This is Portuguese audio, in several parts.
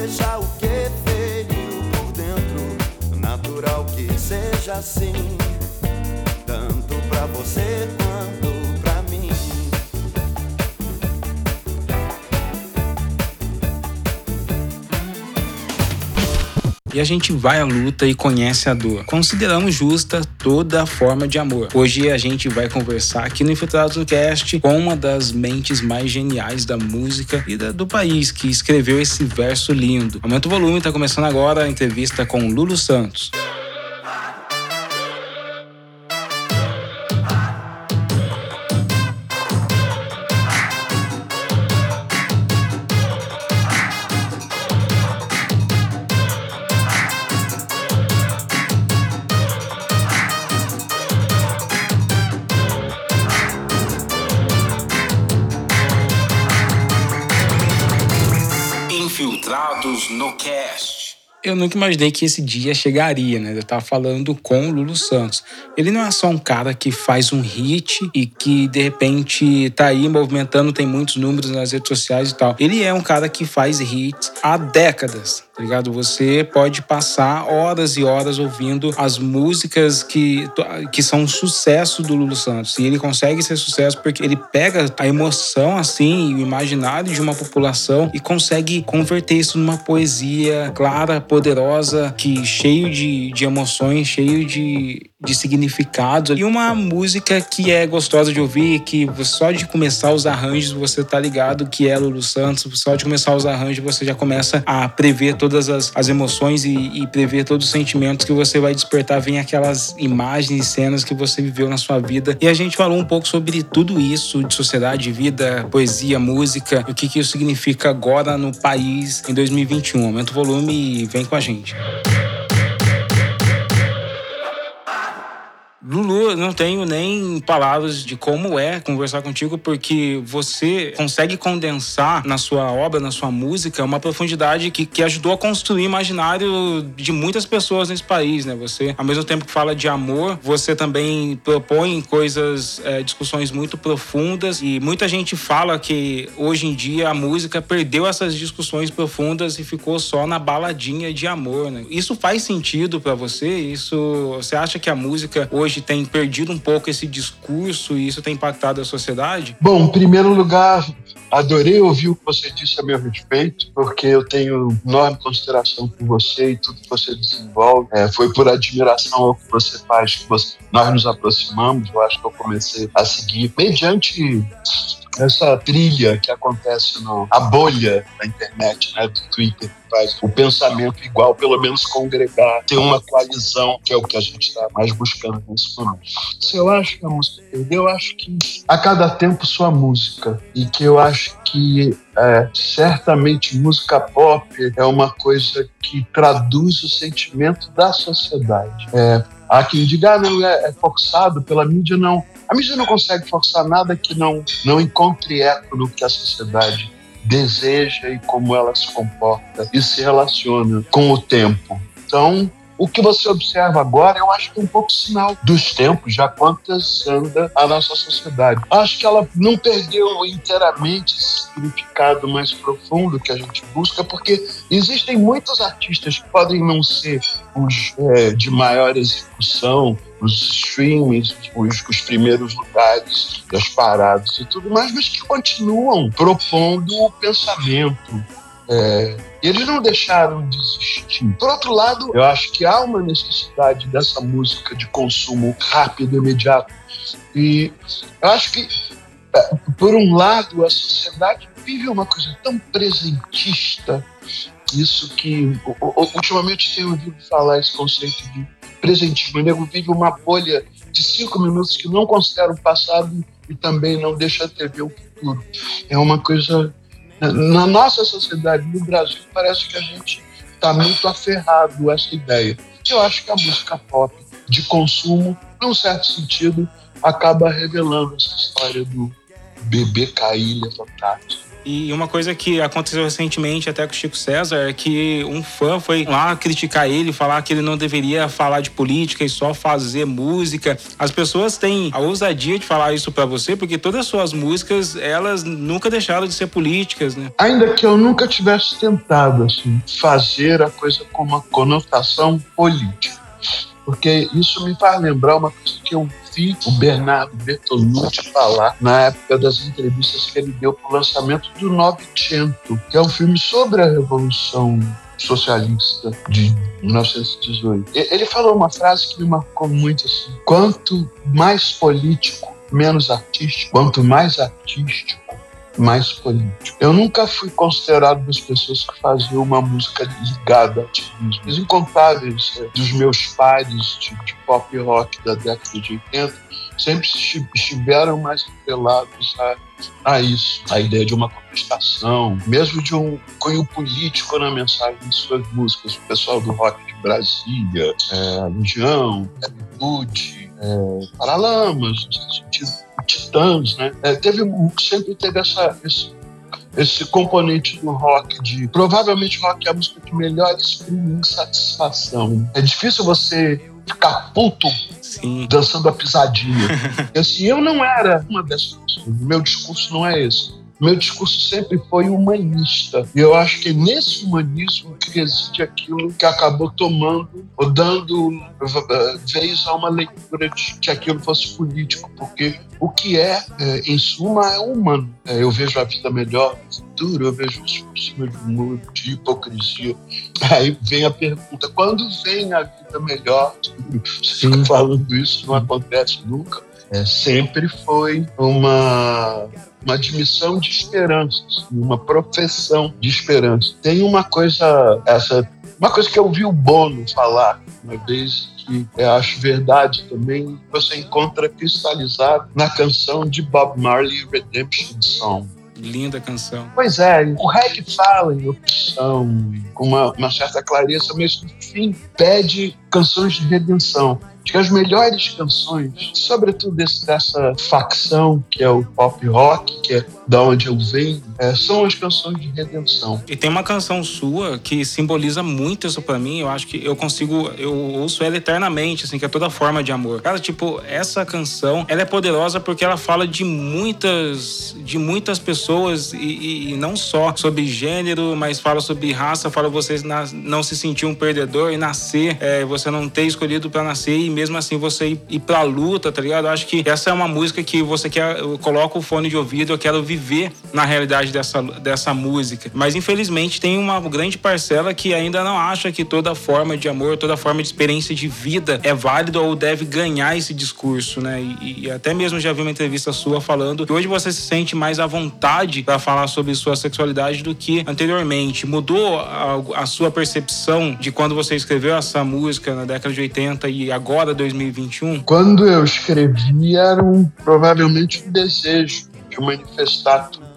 Veja o que veio por dentro. Natural que seja assim. Tanto pra você quanto E a gente vai à luta e conhece a dor. Consideramos justa toda forma de amor. Hoje a gente vai conversar aqui no Infiltrados no Cast com uma das mentes mais geniais da música e da- do país, que escreveu esse verso lindo. Aumenta o volume, tá começando agora a entrevista com Lulu Santos. Eu nunca imaginei que esse dia chegaria, né? Eu tava falando com o Lulu Santos. Ele não é só um cara que faz um hit e que de repente tá aí movimentando, tem muitos números nas redes sociais e tal. Ele é um cara que faz hits há décadas, ligado? Você pode passar horas e horas ouvindo as músicas que, que são um sucesso do Lulu Santos. E ele consegue ser sucesso porque ele pega a emoção, assim, o imaginário de uma população e consegue converter isso numa poesia clara, poderosa, que cheio de, de emoções, cheio de, de significados. E uma música que é gostosa de ouvir, que só de começar os arranjos você tá ligado que é Lulu Santos. Só de começar os arranjos você já começa a prever todas as, as emoções e, e prever todos os sentimentos que você vai despertar. Vem aquelas imagens e cenas que você viveu na sua vida. E a gente falou um pouco sobre tudo isso, de sociedade, vida, poesia, música, o que, que isso significa agora no país em 2021. Aumenta o volume e vem com a gente. Lulu, eu não tenho nem palavras de como é conversar contigo, porque você consegue condensar na sua obra, na sua música, uma profundidade que, que ajudou a construir o imaginário de muitas pessoas nesse país, né? Você, ao mesmo tempo que fala de amor, você também propõe coisas, é, discussões muito profundas, e muita gente fala que hoje em dia a música perdeu essas discussões profundas e ficou só na baladinha de amor, né? Isso faz sentido para você? Isso, você acha que a música hoje tem perdido um pouco esse discurso e isso tem impactado a sociedade? Bom, em primeiro lugar, adorei ouvir o que você disse a meu respeito, porque eu tenho enorme consideração por você e tudo que você desenvolve. É, foi por admiração ao que você faz que você- nós nos aproximamos. Eu acho que eu comecei a seguir mediante essa trilha que acontece no a bolha da internet, né, do Twitter, que faz o pensamento igual, pelo menos congregar, ter uma coalizão, que é o que a gente está mais buscando nesse momento. Se eu acho que a música perdeu, eu acho que a cada tempo sua música e que eu acho que é, certamente música pop é uma coisa que traduz o sentimento da sociedade. É, há quem diga, ah, não, é, é forçado pela mídia, não. A mídia não consegue forçar nada que não, não encontre eco no que a sociedade deseja e como ela se comporta e se relaciona com o tempo. Então, o que você observa agora, eu acho que é um pouco sinal dos tempos, já quantas anda a nossa sociedade. Acho que ela não perdeu inteiramente esse significado mais profundo que a gente busca, porque existem muitos artistas que podem não ser os é, de maior execução, os streamings, os, os primeiros lugares das paradas e tudo mais, mas que continuam propondo o pensamento, é, eles não deixaram de existir. Por outro lado, eu acho que há uma necessidade dessa música de consumo rápido, imediato. E eu acho que, é, por um lado, a sociedade vive uma coisa tão presentista, isso que ultimamente tenho ouvido falar esse conceito de presentismo. O nego vive uma bolha de cinco minutos que não considera o passado e também não deixa a TV o futuro. É uma coisa na nossa sociedade, no Brasil, parece que a gente está muito aferrado a essa ideia. Eu acho que a música pop de consumo, num certo sentido, acaba revelando essa história do bebê cair levantado. E uma coisa que aconteceu recentemente até com o Chico César é que um fã foi lá criticar ele, falar que ele não deveria falar de política e só fazer música. As pessoas têm a ousadia de falar isso para você porque todas as suas músicas, elas nunca deixaram de ser políticas, né? Ainda que eu nunca tivesse tentado assim fazer a coisa com uma conotação política. Porque isso me faz lembrar uma coisa que eu ouvi o Bernardo Bertolucci falar na época das entrevistas que ele deu para o lançamento do Novecento, que é um filme sobre a Revolução Socialista de 1918. Ele falou uma frase que me marcou muito assim: quanto mais político, menos artístico, quanto mais artístico, mais político. Eu nunca fui considerado das pessoas que faziam uma música ligada ao ativismo. Os incontáveis é, dos meus pares de, de, pop rock da década de 80 sempre estiveram mais atrelados a, a isso, a ideia de uma contestação, mesmo de um cunho político na mensagem de suas músicas. O pessoal do rock de Brasília, é, Legião, Hollywood, é, Paralamas, no sentido Titãs, né? É, teve, sempre teve essa, esse, esse componente do rock de provavelmente rock é a música que melhor exprime insatisfação. É difícil você ficar puto Sim. dançando a pisadinha. assim, eu não era uma dessas pessoas. Meu discurso não é esse meu discurso sempre foi humanista. E eu acho que nesse humanismo que reside aquilo que acabou tomando ou dando uh, vez a uma leitura de que aquilo fosse político, porque o que é, é em suma, é humano. É, eu vejo a vida melhor no futuro, eu vejo isso por cima de um muro de hipocrisia. Aí vem a pergunta: quando vem a vida melhor? Fica falando isso, não acontece nunca. É, sempre foi uma uma admissão de esperanças, uma profissão de esperança. Tem uma coisa, essa, uma coisa que eu vi o Bono falar uma vez que eu acho verdade também, você encontra cristalizado na canção de Bob Marley, Redemption Song. Linda canção. Pois é, o reggae fala em opção, com uma, uma certa clareza, mas no fim pede canções de redenção. Acho que as melhores canções, sobretudo desse, dessa facção que é o pop rock, que é da onde eu venho, é, são as canções de redenção. E tem uma canção sua que simboliza muito isso para mim. Eu acho que eu consigo, eu ouço ela eternamente, assim, que é toda forma de amor. Cara, tipo, essa canção, ela é poderosa porque ela fala de muitas, de muitas pessoas e, e não só sobre gênero, mas fala sobre raça, fala você não se sentir um perdedor e nascer, é, você não ter escolhido para nascer e mesmo assim você ir, ir pra luta, tá ligado? Eu acho que essa é uma música que você quer, eu coloco o fone de ouvido, eu quero viver na realidade dessa, dessa música. Mas infelizmente tem uma grande parcela que ainda não acha que toda forma de amor, toda forma de experiência de vida é válida ou deve ganhar esse discurso, né? E, e até mesmo já vi uma entrevista sua falando que hoje você se sente mais à vontade para falar sobre sua sexualidade do que anteriormente. Mudou a, a sua percepção de quando você escreveu essa música na década de 80 e agora? 2021? Quando eu escrevi, era um, provavelmente um desejo de manifestar tudo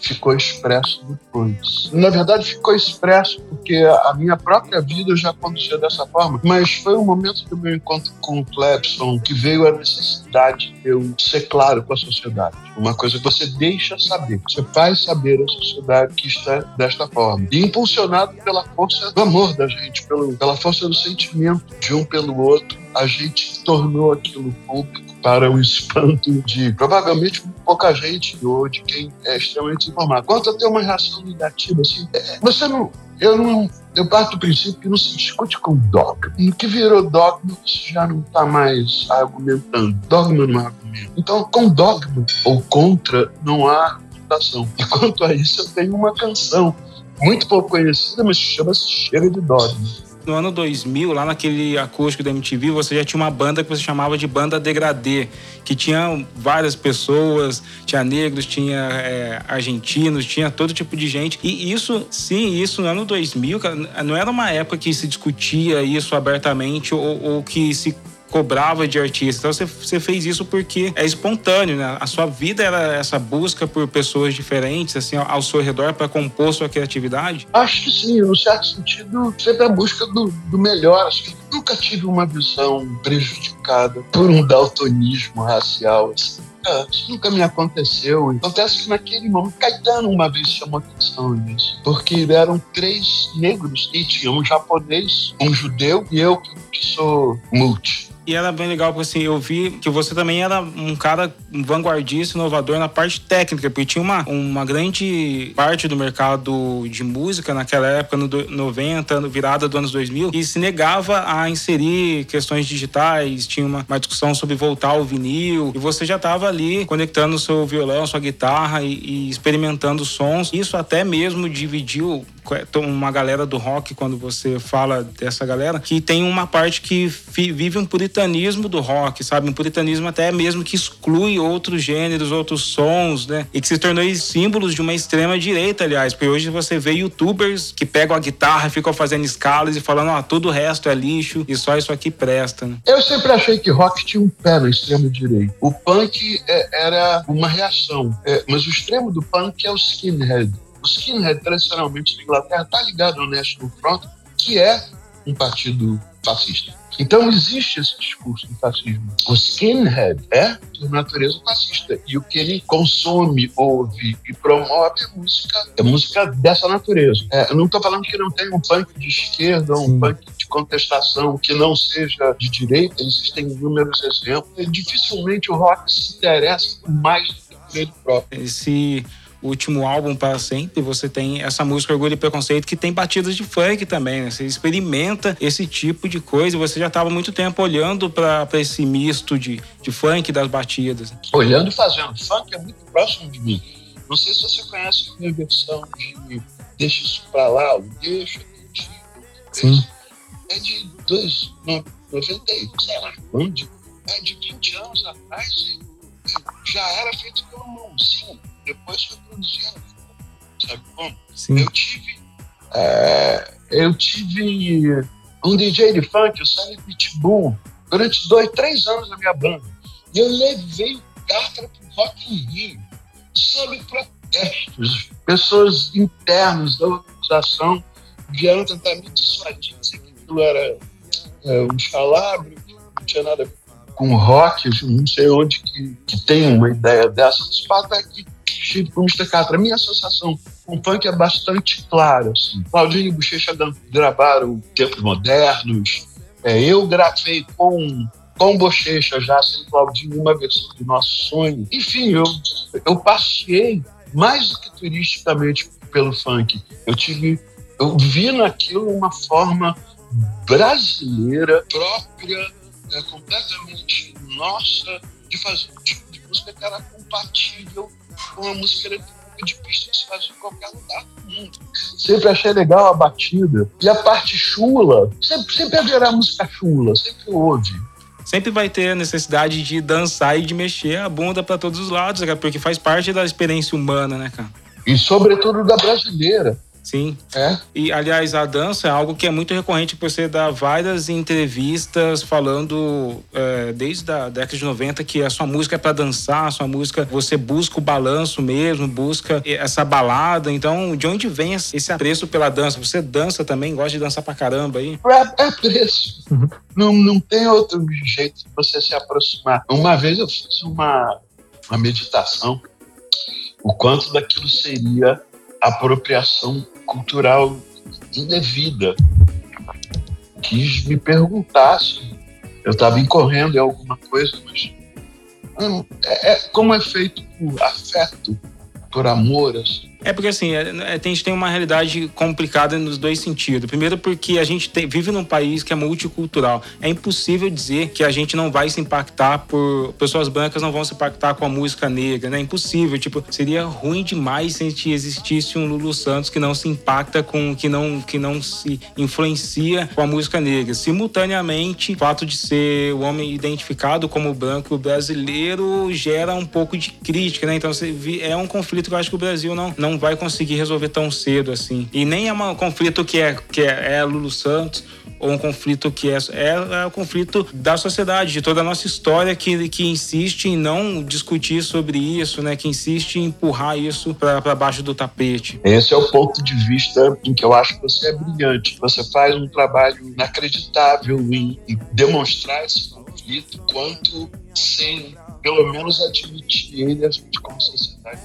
ficou expresso depois. Na verdade, ficou expresso porque a minha própria vida já acontecia dessa forma, mas foi um momento do meu encontro com o Clebson que veio a necessidade de eu ser claro com a sociedade. Uma coisa que você deixa saber, você faz saber à sociedade que está desta forma. E impulsionado pela força do amor da gente, pelo, pela força do sentimento de um pelo outro, a gente tornou aquilo público para o espanto de provavelmente pouca gente ou de quem é extremamente desinformado. Quanto a ter uma reação negativa, assim, é, você não. Eu não. Eu parto do princípio que não se discute com dogma. O que virou dogma, já não está mais argumentando. Dogma não é argumento. Então, com dogma ou contra, não há argumentação. E quanto a isso, eu tenho uma canção muito pouco conhecida, mas chama-se Chega de Dogma no ano 2000, lá naquele acústico da MTV, você já tinha uma banda que você chamava de banda degradê, que tinha várias pessoas, tinha negros, tinha é, argentinos, tinha todo tipo de gente. E isso, sim, isso no ano 2000, não era uma época que se discutia isso abertamente ou, ou que se cobrava de artista. Então você, você fez isso porque é espontâneo, né? A sua vida era essa busca por pessoas diferentes, assim, ao seu redor para compor sua criatividade? Acho que sim, no certo sentido, sempre a busca do, do melhor. Assim. Nunca tive uma visão prejudicada por um daltonismo racial. Assim. isso nunca me aconteceu. Acontece que naquele momento, Caetano uma vez chamou atenção nisso, porque eram três negros e tinha um japonês, um judeu e eu que sou multi. E era bem legal, porque assim, eu vi que você também era um cara vanguardista, inovador na parte técnica, porque tinha uma, uma grande parte do mercado de música naquela época, no 90, no virada do anos 2000, que se negava a inserir questões digitais, tinha uma, uma discussão sobre voltar ao vinil, e você já estava ali conectando seu violão, sua guitarra e, e experimentando sons. Isso até mesmo dividiu uma galera do rock, quando você fala dessa galera, que tem uma parte que vive um puritanismo do rock, sabe? Um puritanismo até mesmo que exclui outros gêneros, outros sons, né? E que se tornou símbolos de uma extrema direita, aliás, porque hoje você vê youtubers que pegam a guitarra, ficam fazendo escalas e falando, ó, oh, todo o resto é lixo e só isso aqui presta, né? Eu sempre achei que rock tinha um pé no extremo direito. O punk é, era uma reação, é, mas o extremo do punk é o skinhead o skinhead, tradicionalmente na Inglaterra, está ligado ao National Front, que é um partido fascista. Então existe esse discurso do fascismo. O skinhead é, por natureza, fascista. E o que ele consome, ouve e promove é música, é música dessa natureza. É, eu não estou falando que não tem um punk de esquerda, um Sim. punk de contestação que não seja de direita, existem inúmeros exemplos. E dificilmente o rock se interessa por mais do que ele próprio. Esse o último álbum para sempre, você tem essa música Orgulho e Preconceito que tem batidas de funk também, né? Você experimenta esse tipo de coisa. Você já estava muito tempo olhando para esse misto de, de funk das batidas. Olhando e fazendo. Funk é muito próximo de mim. Não sei se você conhece a minha versão de Deixa Isso Pra Lá, o Deixa, Contigo. Sim. É de dois, 90, sei lá, onde? É de 20 anos atrás e já era feito pelo mãozinho depois foi produzindo. Sabe como? Sim. Eu tive. É, eu tive um DJ de funk, o Sunny Pitbull, durante dois, três anos na minha banda. E eu levei o Carter pro Rock in Rio, sob protestos. Pessoas internas da organização vieram tentar me dissuadir, que aquilo era é, um escalabro, que não tinha nada com rock, não sei onde que, que tem uma ideia dessa. O fato é que Chico com Mr. Catra. A associação com funk é bastante clara. Assim. Claudinho e Bochecha gravaram Tempos Modernos. É, eu gravei com, com Bochecha, já sem Claudinho, uma versão do Nosso Sonho. Enfim, eu, eu passeei mais do que turisticamente pelo funk. Eu tive, eu vi naquilo uma forma brasileira, própria, é, completamente nossa, de fazer um tipo de música que era compatível uma música eletrônica de pista que se faz em qualquer lugar do mundo. Sempre achei legal a batida. E a parte chula, sempre, sempre haverá música chula, sempre ouve. Sempre vai ter a necessidade de dançar e de mexer a bunda para todos os lados, porque faz parte da experiência humana, né, cara? E sobretudo da brasileira. Sim. É? E, aliás, a dança é algo que é muito recorrente, você dá várias entrevistas falando é, desde a década de 90 que a sua música é para dançar, a sua música, você busca o balanço mesmo, busca essa balada. Então, de onde vem esse apreço pela dança? Você dança também, gosta de dançar pra caramba aí? É, é preço. Uhum. Não, não tem outro jeito de você se aproximar. Uma vez eu fiz uma, uma meditação, o quanto daquilo seria apropriação cultural indevida. Quis me perguntar se eu estava incorrendo em alguma coisa, mas hum, é, é, como é feito por afeto, por amor, assim, é porque assim, é, é, a gente tem uma realidade complicada nos dois sentidos. Primeiro, porque a gente vive num país que é multicultural. É impossível dizer que a gente não vai se impactar por. Pessoas brancas não vão se impactar com a música negra, né? É impossível. Tipo, seria ruim demais se existisse um Lulu Santos que não se impacta com. que não, que não se influencia com a música negra. Simultaneamente, o fato de ser o homem identificado como branco brasileiro gera um pouco de crítica, né? Então é um conflito que eu acho que o Brasil não, não não vai conseguir resolver tão cedo assim. E nem é um conflito que é, que é, é Lulu Santos ou um conflito que é, é, é o conflito da sociedade, de toda a nossa história que, que insiste em não discutir sobre isso, né? Que insiste em empurrar isso para baixo do tapete. Esse é o ponto de vista em que eu acho que você é brilhante. Você faz um trabalho inacreditável em, em demonstrar esse conflito quanto sem pelo menos admitir ele como sociedade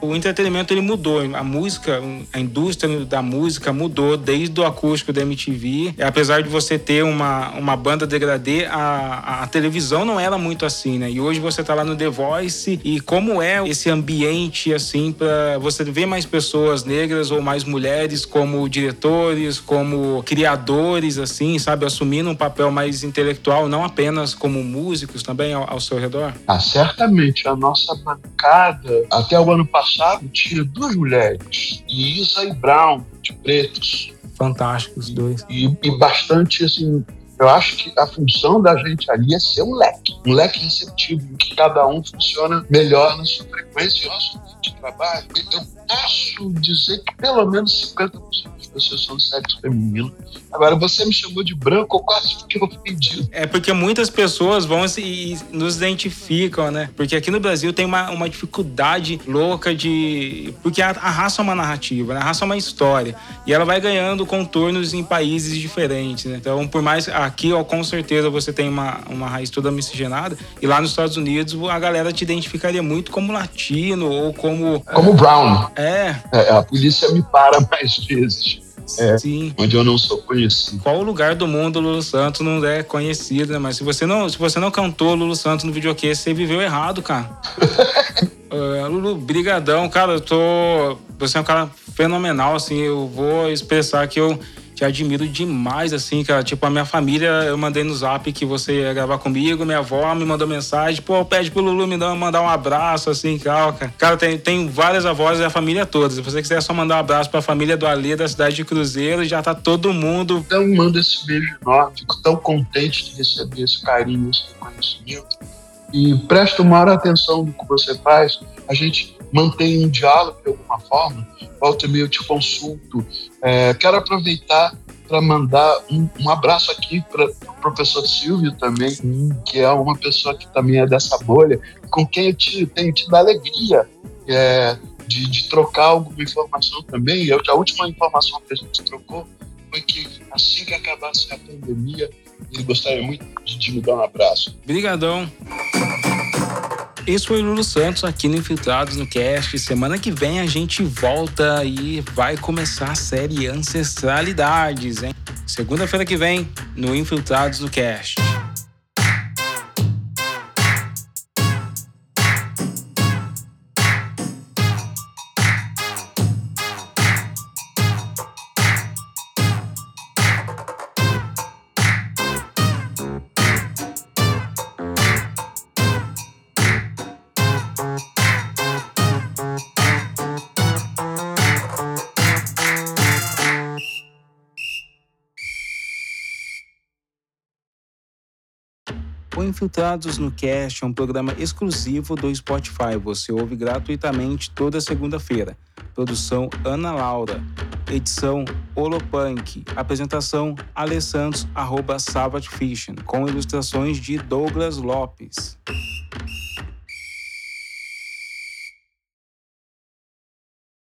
o entretenimento ele mudou, a música, a indústria da música mudou desde o acústico da MTV. Apesar de você ter uma, uma banda degradê, a, a televisão não era muito assim, né? E hoje você tá lá no The Voice e como é esse ambiente assim para você ver mais pessoas negras ou mais mulheres como diretores, como criadores assim, sabe, assumindo um papel mais intelectual, não apenas como músicos também ao, ao seu redor? Ah, certamente a nossa bancada até ano passado tinha duas mulheres, Isa e Brown, de pretos. Fantásticos, dois. E, e bastante, assim, eu acho que a função da gente ali é ser um leque, um leque receptivo, em que cada um funciona melhor na sua frequência e nosso de trabalho. Eu posso dizer que pelo menos 50% das pessoas são do sexo feminino Agora você me chamou de branco, eu quase fiquei ofendido. É porque muitas pessoas vão e nos identificam, né? Porque aqui no Brasil tem uma, uma dificuldade louca de. Porque a, a raça é uma narrativa, né? a raça é uma história. E ela vai ganhando contornos em países diferentes, né? Então, por mais. Aqui, ó, com certeza, você tem uma, uma raiz toda miscigenada. E lá nos Estados Unidos, a galera te identificaria muito como latino ou como. Como Brown. É. é a polícia me para mais vezes. É, Sim. Onde eu não sou conhecido. Qual lugar do mundo Lulu Santos não é conhecido, né? Mas se você não, se você não cantou Lulu Santos no videokê, você viveu errado, cara. uh, Lulu, brigadão, cara. Eu tô... Você é um cara fenomenal, assim. Eu vou expressar que eu te admiro demais, assim, cara. Tipo, a minha família, eu mandei no zap que você ia gravar comigo, minha avó me mandou mensagem, pô, pede pro Lulu me mandar um abraço, assim, cara. Cara, tem, tem várias avós e a família toda. Se você quiser só mandar um abraço pra família do Alê, da cidade de Cruzeiro, já tá todo mundo. Então, manda esse beijo enorme. Fico tão contente de receber esse carinho, esse reconhecimento. E presta maior atenção no que você faz. A gente mantém um diálogo de alguma forma. Volta e meia eu te consulto. É, quero aproveitar para mandar um, um, abraço aqui para o pro professor Silvio também, Sim. que é uma pessoa que também é dessa bolha, com quem eu te, tenho tido alegria é, de, de, trocar alguma informação também. E a última informação que a gente trocou foi que assim que acabasse a pandemia, ele gostaria muito de, me dar um abraço. Obrigadão. Esse foi o Lulu Santos aqui no Infiltrados no Cast. Semana que vem a gente volta e vai começar a série Ancestralidades, hein? Segunda-feira que vem, no Infiltrados no Cast. Infiltrados no Cast é um programa exclusivo do Spotify. Você ouve gratuitamente toda segunda-feira. Produção Ana Laura. Edição Olopunk. Apresentação Alessantos, arroba com ilustrações de Douglas Lopes.